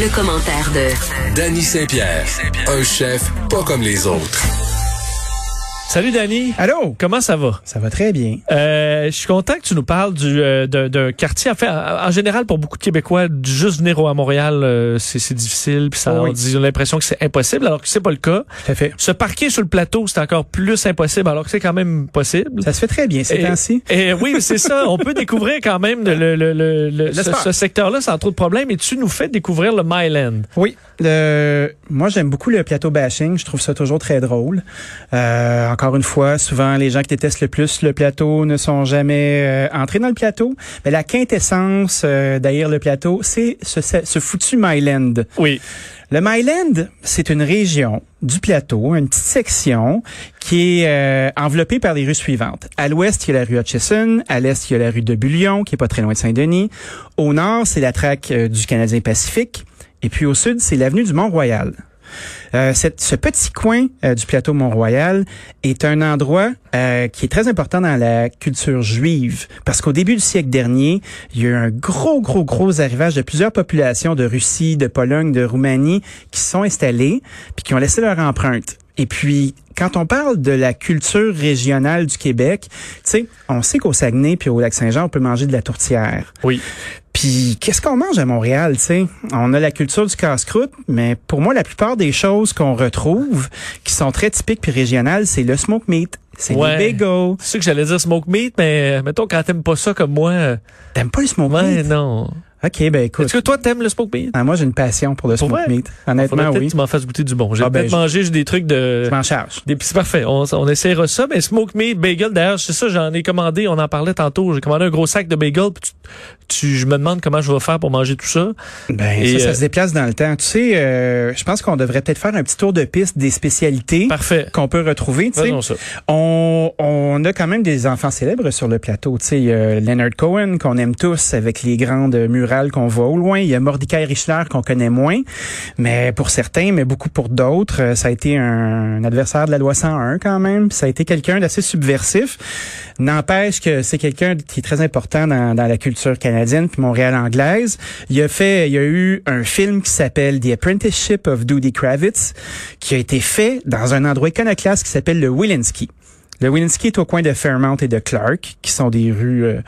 Le, commentaire de Danny Saint-Pierre, un chef pas comme les autres. Salut Danny. Allô? Comment ça va? Ça va très bien. Euh, je suis content que tu nous parles du euh, d'un quartier. En fait, en, général, pour beaucoup de Québécois, juste venir à Montréal, euh, c'est difficile, puis ça oui. ils ont l'impression que c'est impossible, alors que c'est pas le cas. Tout à fait. Se parquer sur le plateau, c'est encore plus impossible, alors que c'est quand même possible. Ça se fait très bien ces temps-ci. Et oui, c'est ça. On peut découvrir quand même le, le, le, le- ce secteur-là sans trop de problèmes. Et tu nous fais découvrir le Myland. Oui. Le... Moi, j'aime beaucoup le plateau bashing. Je trouve ça toujours très drôle. Euh, encore une fois, souvent, les gens qui détestent le plus le plateau ne sont jamais euh, entrés dans le plateau. Mais la quintessence euh, d'haïr le plateau, c'est ce, ce, ce foutu Myland. Oui. Le Myland, c'est une région du plateau, une petite section qui est euh, enveloppée par les rues suivantes. À l'ouest, il y a la rue Hutchison. À l'est, il y a la rue de Bullion, qui est pas très loin de Saint-Denis. Au nord, c'est la traque euh, du Canadien Pacifique. Et puis au sud, c'est l'avenue du Mont-Royal. Euh, ce petit coin euh, du plateau Mont-Royal est un endroit euh, qui est très important dans la culture juive parce qu'au début du siècle dernier, il y a eu un gros, gros, gros arrivage de plusieurs populations de Russie, de Pologne, de Roumanie qui sont installées puis qui ont laissé leur empreinte. Et puis, quand on parle de la culture régionale du Québec, tu sais, on sait qu'au Saguenay puis au Lac-Saint-Jean, on peut manger de la tourtière. Oui. Puis qu'est-ce qu'on mange à Montréal, tu sais? On a la culture du casse-croûte, mais pour moi la plupart des choses qu'on retrouve qui sont très typiques puis régionales, c'est le smoke meat, c'est Ouais. les bagels. C'est sûr que j'allais dire smoke meat, mais mettons quand t'aimes pas ça comme moi, euh, T'aimes pas le smoke ouais, meat? non. OK, ben écoute. Est-ce que toi t'aimes le smoke meat? Ah, moi j'ai une passion pour le smoke meat. Honnêtement, oui. que tu m'en fasses goûter du bon. J'ai Ah, ben, peut-être mangé des trucs de... Je m'en charge. Des petits parfaits. On, on essaiera ça, mais smoke meat, bagel, d'ailleurs, c'est ça, j'en ai commandé, on en parlait tantôt. J'ai commandé un gros sac de bagel, puis tu, tu- je me demande comment je vais faire pour manger tout ça. Ben Et, ça, ça euh, se déplace dans le temps. Tu sais, euh, je pense qu'on devrait peut-être faire un petit tour de piste des spécialités qu'on peut retrouver. Tu sais. On, on a quand même des enfants célèbres sur le plateau. Tu sais, il y a Leonard Cohen qu'on aime tous avec les grandes murales qu'on voit au loin. Il y a Mordecai Richler qu'on connaît moins, mais pour certains, mais beaucoup pour d'autres, euh, ça a été un, adversaire de la loi 101 quand même. Ça a été quelqu'un d'assez subversif. N'empêche que c'est quelqu'un qui est très important dans, dans la culture canadienne puis Montréal anglaise. Il a fait, il y a eu un film qui s'appelle The Apprenticeship of Doody Kravitz, qui a été fait dans un endroit iconoclaste qui s'appelle le Willinsky. Le Willinsky est au coin de Fairmount et de Clark, qui sont des rues euh,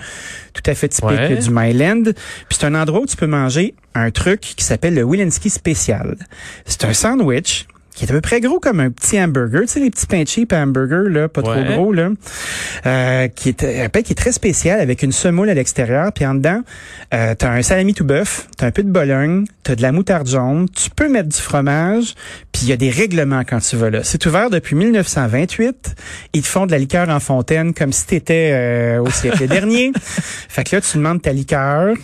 tout à fait typiques Ouais. du Myland. Puis c'est un endroit où tu peux manger un truc qui s'appelle le Willinsky spécial. C'est un sandwich qui est à peu près gros comme un petit hamburger, tu sais les petits pains cheap à hamburger là, pas Ouais. trop gros là, euh, qui est un pain qui est très spécial avec une semoule à l'extérieur, puis en dedans, euh, t'as un salami tout bœuf, t'as un peu de bologne, t'as de la moutarde jaune, tu peux mettre du fromage, puis il y a des règlements quand tu vas là. C'est ouvert depuis 1928. Ils te font de la liqueur en fontaine comme si t'étais euh, au siècle dernier. Fait que là, tu demandes ta liqueur.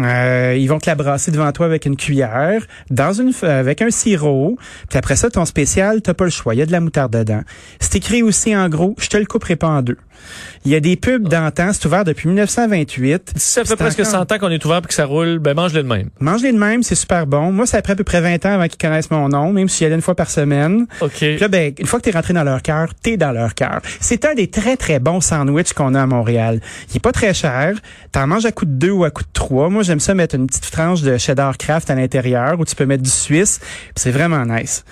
Euh, ils vont te la brasser devant toi avec une cuillère, dans une avec un sirop. Puis après ça, ton spécial, t'as pas le choix. Il y a de la moutarde dedans. C'est écrit aussi en gros, je te le couperai pas en deux. Il y a des pubs d'antan, c'est ouvert depuis 1928. Si ça fait presque encore- 100 ans qu'on est ouvert et que ça roule, ben mange-le de même. Mange-les de même, c'est super bon. Moi, ça a pris à peu près 20 ans avant qu'ils connaissent mon nom, même si allais une fois par semaine. OK. Puis là, ben, une fois que t'es rentré dans leur cœur, t'es dans leur cœur. C'est un des très, très bons sandwichs qu'on a à Montréal. Il est pas très cher. T'en manges à coup de deux ou à coup de trois. Moi, j'aime ça mettre une petite tranche de cheddar craft à l'intérieur où tu peux mettre du suisse. C'est vraiment nice.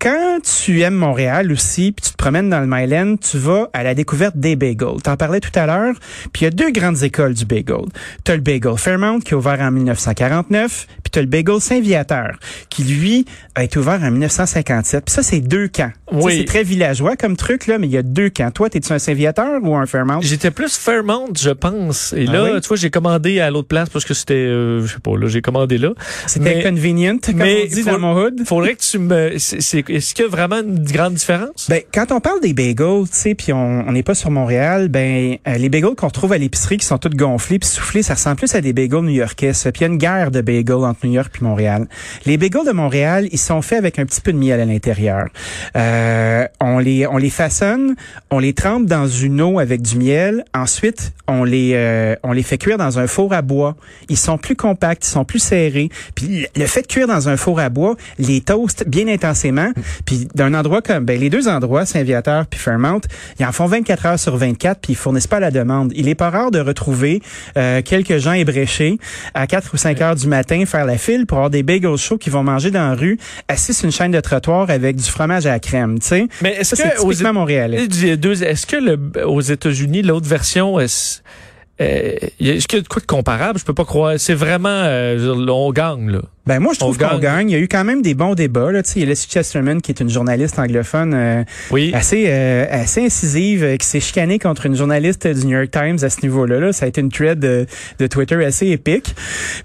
Quand tu aimes Montréal aussi, puis tu te promènes dans le Myland, tu vas à la découverte des bagels. T'en parlais tout à l'heure, puis il y a deux grandes écoles du bagel. T'as le bagel Fairmount qui est ouvert en 1949, puis t'as le bagel Saint-Viateur qui, lui, a été ouvert en 1957. Puis ça, c'est deux camps. Tu Oui. C'est très villageois comme truc, là, mais il y a deux camps. Toi, t'es-tu un Saint-Viateur ou un Fairmount? J'étais plus Fairmount, je pense. Et Ah là, oui? tu vois, j'ai commandé à l'autre place parce que c'était, euh, je sais pas, là, j'ai commandé là. C'était convenient, comme mais on dit faut- dans mon hood. Faudrait que tu me, c'est- est-ce qu'il y a vraiment une grande différence? Ben, quand on parle des bagels, tu sais, puis on n'est pas sur Montréal, ben euh, les bagels qu'on retrouve à l'épicerie qui sont toutes gonflés puis soufflés, ça ressemble plus à des bagels new-yorkais. Puis il y a une guerre de bagels entre New York puis Montréal. Les bagels de Montréal, ils sont faits avec un petit peu de miel à l'intérieur. Euh, on les on les façonne, on les trempe dans une eau avec du miel. Ensuite, on les euh, on les fait cuire dans un four à bois. Ils sont plus compacts, ils sont plus serrés. Puis le fait de cuire dans un four à bois, les toast bien intensément. Puis d'un endroit comme ben les deux endroits, Saint-Viateur puis Fairmount, ils en font 24 heures sur 24 puis ils fournissent pas la demande. Il est pas rare de retrouver euh, quelques gens ébréchés à 4 ou 5 heures du matin faire la file pour avoir des bagels chauds qui vont manger dans la rue assis sur une chaîne de trottoir avec du fromage à la crème, tu sais. Mais est-ce que aux. Éta- deux- Est-ce que le, aux États-Unis, l'autre version, est-ce euh, est-ce qu'il y a de quoi de comparable? Je peux pas croire. C'est vraiment, euh, on gagne, là. Ben moi, je trouve On qu'on gagne. gagne. Il y a eu quand même des bons débats. Là. Tu sais, Il y a Leslie Chesterman, qui est une journaliste anglophone euh, Oui. assez euh, assez incisive, euh, qui s'est chicanée contre une journaliste du New York Times à ce niveau-là. Là. Ça a été une thread de, de Twitter assez épique.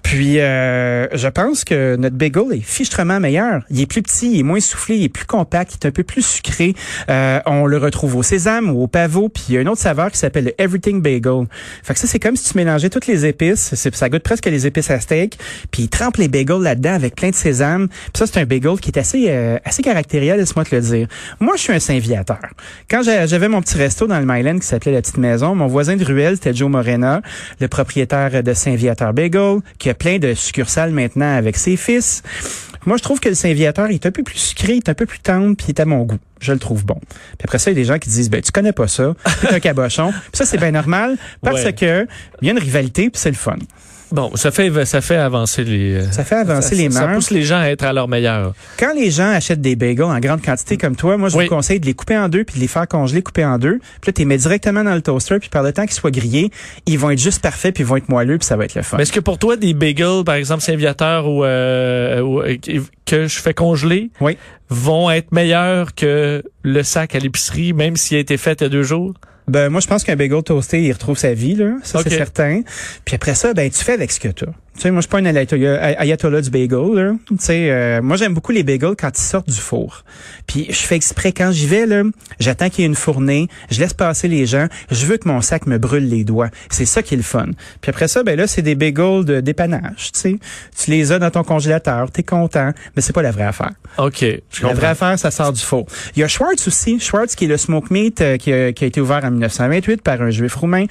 Puis, euh, je pense que notre bagel est fichtrement meilleur. Il est plus petit, il est moins soufflé, il est plus compact, il est un peu plus sucré. Euh, on le retrouve au sésame ou au pavot. Puis, il y a une autre saveur qui s'appelle le Everything Bagel. Fait que ça, c'est comme si tu mélangeais toutes les épices. Ça goûte presque les épices à steak. Puis, il trempe les bagels là-dedans avec plein de sésame. Puis ça, c'est un bagel qui est assez euh, assez caractériel, laisse-moi te le dire. Moi, je suis un Saint-Viateur. Quand j'a- j'avais mon petit resto dans le Myland qui s'appelait La Petite Maison, mon voisin de ruelle, c'était Joe Morena, le propriétaire de Saint-Viateur Bagel, qui a plein de succursales maintenant avec ses fils. Moi, je trouve que le Saint-Viateur il est un peu plus sucré, il est un peu plus tendre, puis il est à mon goût. Je le trouve bon. Puis après ça, il y a des gens qui disent, ben, tu connais pas ça, t'es un cabochon. Puis ça, c'est bien normal, parce Ouais. que il y a une rivalité, puis c'est le fun. Bon, ça fait, ça fait avancer les. euh, Ça fait avancer les Ça mœurs. pousse les gens à être à leur meilleur. Quand les gens achètent des bagels en grande quantité comme toi, moi, je Oui. vous conseille de les couper en deux puis de les faire congeler, couper en deux. Puis là, tu les mets directement dans le toaster. Puis par le temps qu'ils soient grillés, ils vont être juste parfaits puis ils vont être moelleux puis ça va être le fun. Mais est-ce que pour toi, des bagels, par exemple, Saint-Viateur ou, euh, ou, euh, que je fais congeler, Oui. vont être meilleurs que le sac à l'épicerie, même s'il a été fait il y a deux jours? Ben, moi, je pense qu'un bagel toasté, il retrouve sa vie, là. Ça, c'est certain. Puis après ça, ben, tu fais avec ce que tu as. Tu sais, moi, je suis pas un ayatollah, ayatollah du bagel, là. Tu sais, euh, moi, j'aime beaucoup les bagels quand ils sortent du four. Puis je fais exprès, quand j'y vais, là, j'attends qu'il y ait une fournée, je laisse passer les gens, je veux que mon sac me brûle les doigts. C'est ça qui est le fun. Puis après ça, ben là, c'est des bagels de dépannage, tu sais. Tu les as dans ton congélateur, t'es content, mais c'est pas la vraie affaire. OK. Je La vraie comprends. affaire, ça sort du four. Il y a Schwartz aussi. Schwartz, qui est le smoke meat euh, qui, a, qui a été ouvert en 1928 par un juif roumain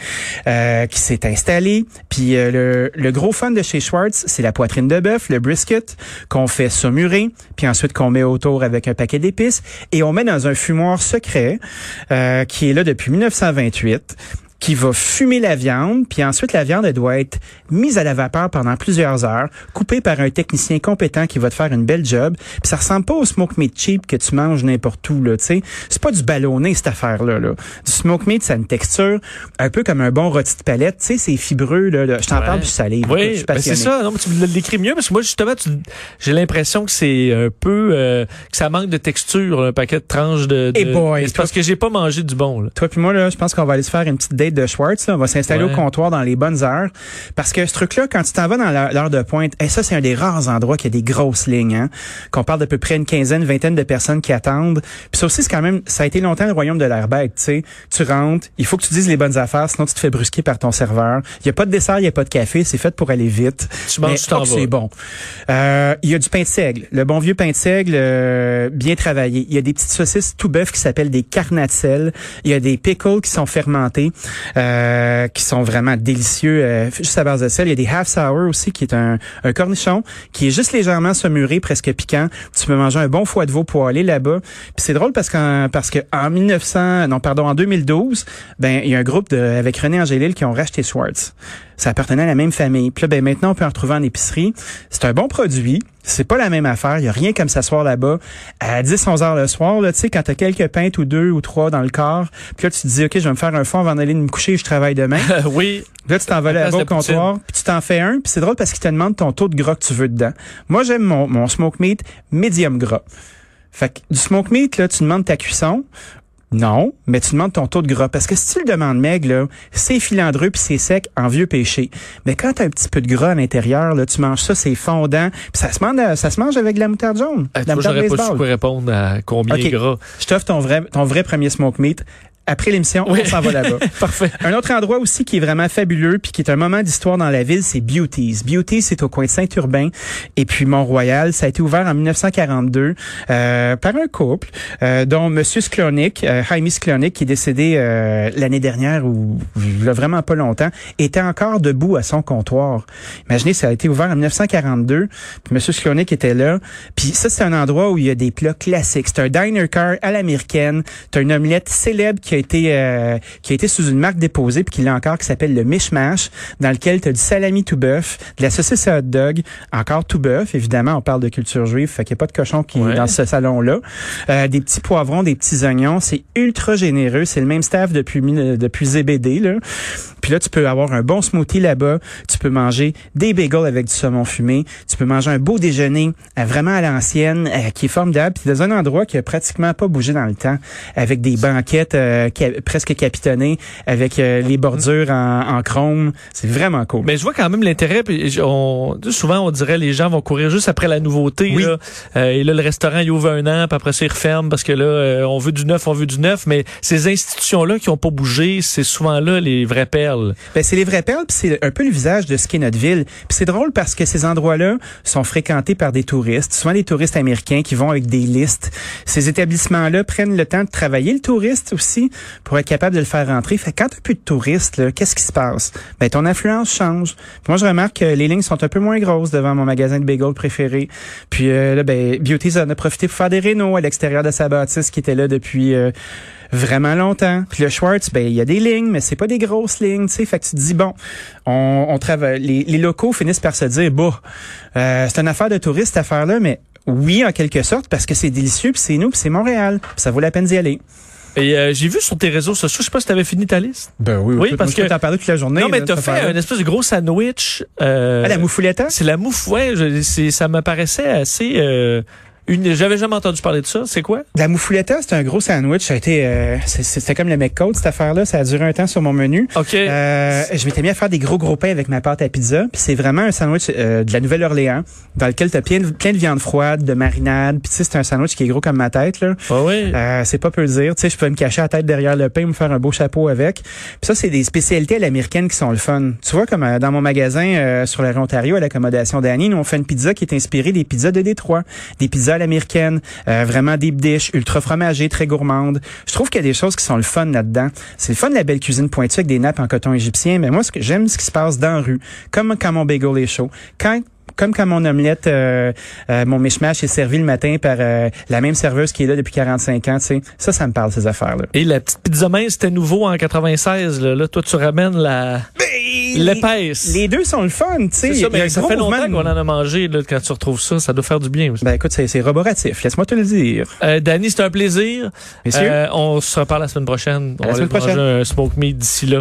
euh, qui s'est installé. Puis euh, le, le gros fun de chez Schwartz, c'est la poitrine de bœuf, le brisket, qu'on fait saumurer, puis ensuite qu'on met autour avec un paquet d'épices. Et on met dans un fumoir secret euh, qui est là depuis 1928 qui va fumer la viande, puis ensuite la viande elle doit être mise à la vapeur pendant plusieurs heures, coupée par un technicien compétent qui va te faire une belle job. Puis ça ressemble pas au smoke meat cheap que tu manges n'importe où là, tu sais. C'est pas du ballonné cette affaire là, là. Du smoke meat, ça a une texture un peu comme un bon rôti de palette, tu sais, c'est fibreux là. là. Je t'en Ouais. parle du salé. je Oui, ben c'est ça. Non, mais tu le décris mieux parce que moi justement, tu- j'ai l'impression que c'est un peu euh, que ça manque de texture, un paquet de tranches de. de Eh boy, parce que j'ai pas mangé du bon. Là. Toi puis moi là, je pense qu'on va aller se faire une petite date de Schwartz. Là. On va s'installer Ouais. au comptoir dans les bonnes heures, parce que ce truc-là, quand tu t'en vas dans l'heure de pointe, et ça c'est un des rares endroits qui a des grosses lignes. Hein, qu'on parle d'à peu près une quinzaine, vingtaine de personnes qui attendent. Puis ça aussi c'est quand même, ça a été longtemps le royaume de l'air bête. Tu sais, tu rentres, il faut que tu dises les bonnes affaires, sinon tu te fais brusquer par ton serveur. Il y a pas de dessert, il y a pas de café, c'est fait pour aller vite. Tu manges, tu t'en. C'est bon. Euh, il y a du pain de seigle, le bon vieux pain de seigle euh, bien travaillé. Il y a des petites saucisses tout bœuf qui s'appellent des carnatsels. Il y a des pickles qui sont fermentés, euh, qui sont vraiment délicieux, euh, juste à base de sel. Il y a des half sour aussi, qui est un, un cornichon qui est juste légèrement saumuré, presque piquant. Tu peux manger un bon foie de veau poêlé là-bas. Puis c'est drôle parce qu'en parce que en 1900, non pardon, en 2012, ben il y a un groupe de, avec René Angélil qui ont racheté Schwartz. Ça appartenait à la même famille. Puis là, ben maintenant, on peut en retrouver en épicerie. C'est un bon produit. C'est pas la même affaire. Il y a rien comme s'asseoir là-bas à 10, 11 heures le soir, là, tu sais, quand t'as quelques pintes ou deux ou trois dans le corps. Puis là, tu te dis, OK, je vais me faire un fond avant d'aller me coucher, je travaille demain. oui. Là, tu t'en vas là-bas au comptoir, puis tu t'en fais un, puis c'est drôle parce qu'ils te demandent ton taux de gras que tu veux dedans. Moi, j'aime mon, mon smoke meat medium gras. Fait que du smoke meat, là, tu demandes ta cuisson. Non, mais tu demandes ton taux de gras. Parce que si tu le demandes maigre, là, c'est filandreux puis c'est sec en vieux péché. Mais quand t'as un petit peu de gras à l'intérieur, là, tu manges ça, c'est fondant. Puis ça se mange, ça se mange avec de la moutarde jaune. La moutarde j'aurais pas su répondre à combien Ok. gras. Je t'offre ton vrai, ton vrai premier smoke meat. Après l'émission, Oui. on s'en va là-bas. Parfait. Un autre endroit aussi qui est vraiment fabuleux puis qui est un moment d'histoire dans la ville, c'est Beauties. Beauties, c'est au coin de Saint-Urbain et puis Mont-Royal. Ça a été ouvert en 1942 euh, par un couple, euh, dont Monsieur Sklonick, euh, Jaime Sklonick, qui est décédé euh, l'année dernière ou vraiment pas longtemps, était encore debout à son comptoir. Imaginez, ça a été ouvert en 1942. Puis Monsieur Sklonick était là. Puis ça, c'est un endroit où il y a des plats classiques. C'est un diner car à l'américaine. T'as une omelette célèbre qui a été euh, qui a été sous une marque déposée puis qui l'a encore qui s'appelle le mishmash dans lequel tu as du salami tout bœuf, de la saucisse à hot dog, encore tout bœuf évidemment, on parle de culture juive, fait qu'il n'y a pas de cochon qui Ouais. est dans ce salon là. des petits poivrons, des petits oignons, c'est ultra généreux, c'est le même staff depuis depuis ZBD là. Puis là tu peux avoir un bon smoothie là-bas, tu peux manger des bagels avec du saumon fumé, tu peux manger un beau déjeuner euh, vraiment à l'ancienne euh, qui est formidable, puis dans un endroit qui a pratiquement pas bougé dans le temps avec des banquettes euh, ca- presque capitonnées avec euh, les bordures en, en chrome, c'est vraiment cool. Mais je vois quand même l'intérêt. On, souvent, on dirait les gens vont courir juste après la nouveauté. Oui. Là. Euh, et là, le restaurant, il ouvre un an, puis après ça, il referme parce que là, euh, on veut du neuf, on veut du neuf. Mais ces institutions-là qui ont pas bougé, c'est souvent là les vraies perles. Ben, c'est les vraies perles, puis c'est un peu le visage de ce qu'est notre ville. Puis c'est drôle parce que ces endroits-là sont fréquentés par des touristes, souvent des touristes américains qui vont avec des listes. Ces établissements-là prennent le temps de travailler le touriste aussi pour être capable de le faire rentrer. Fait quand t'as plus de touristes, là, qu'est-ce qui se passe? Ben, ton influence change. Puis moi, je remarque que les lignes sont un peu moins grosses devant mon magasin de bagels préféré. Puis euh, là, ben, Beauties en a profité pour faire des rénaux à l'extérieur de sa bâtisse qui était là depuis... euh, vraiment longtemps. Puis le Schwartz, ben il y a des lignes, mais c'est pas des grosses lignes, tu sais. Fait que tu te dis bon, on, on travaille. Les, locaux finissent par se dire euh, c'est une affaire de touriste cette affaire-là, mais oui en quelque sorte parce que c'est délicieux, puis c'est nous, puis c'est Montréal, puis ça vaut la peine d'y aller. Et euh, j'ai vu sur tes réseaux sociaux, je sais pas si tu avais fini ta liste. Ben oui, Oui, parce que- t'en parler toute la journée. non, mais t'as fait un espèce de gros sandwich. Euh, Ah, la mouffouletta? C'est la mouffe, ouais. je- ça me paraissait assez... Euh, une, j'avais jamais entendu parler de ça. C'est quoi? La mouffouletta, c'est un gros sandwich. Ça a été, euh, c'est- c'était comme le McCoat, cette affaire-là. Ça a duré un temps sur mon menu. OK. Euh, je m'étais mis à faire des gros gros pains avec ma pâte à pizza. Puis c'est vraiment un sandwich euh, de la Nouvelle-Orléans dans lequel tu as plein, de- plein de viande froide, de marinade. Puis tu sais, c'est un sandwich qui est gros comme ma tête. là. Ah oui. Euh, c'est pas peu dire. Tu sais, je peux me cacher la tête derrière le pain, me faire un beau chapeau avec. Puis ça, c'est des spécialités à l'américaine qui sont le fun. Tu vois, comme euh, dans mon magasin euh, sur la Ontario, à l'accommodation d'Annie, nous on fait une pizza qui est inspirée des pizzas de Détroit, des pizzas à l'américaine, euh, vraiment deep dish, ultra fromagées, très gourmandes. Je trouve qu'il y a des choses qui sont le fun là-dedans. C'est le fun de la belle cuisine pointue avec des nappes en coton égyptien. Mais moi, ce que j'aime, ce qui se passe dans la rue, comme quand mon bagel est chaud, quand comme quand mon omelette, euh, euh, mon mishmash est servi le matin par euh, la même serveuse qui est là depuis 45 ans, tu sais. Ça, ça me parle, ces affaires-là. Et la petite pizza mince, c'était nouveau en 96. Là, Là, toi, tu ramènes la l'épaisse. Les deux sont le fun, tu sais. C'est ça, mais ça fait longtemps qu'on en a mangé. Là, quand tu retrouves ça, ça doit faire du bien aussi. Ben écoute, c'est c'est roboratif. Laisse-moi te le dire. Euh, Danny, c'était un plaisir. Messieurs? Euh, on se reparle la semaine prochaine. À on la va semaine aller manger prochaine. un smoke meat d'ici là.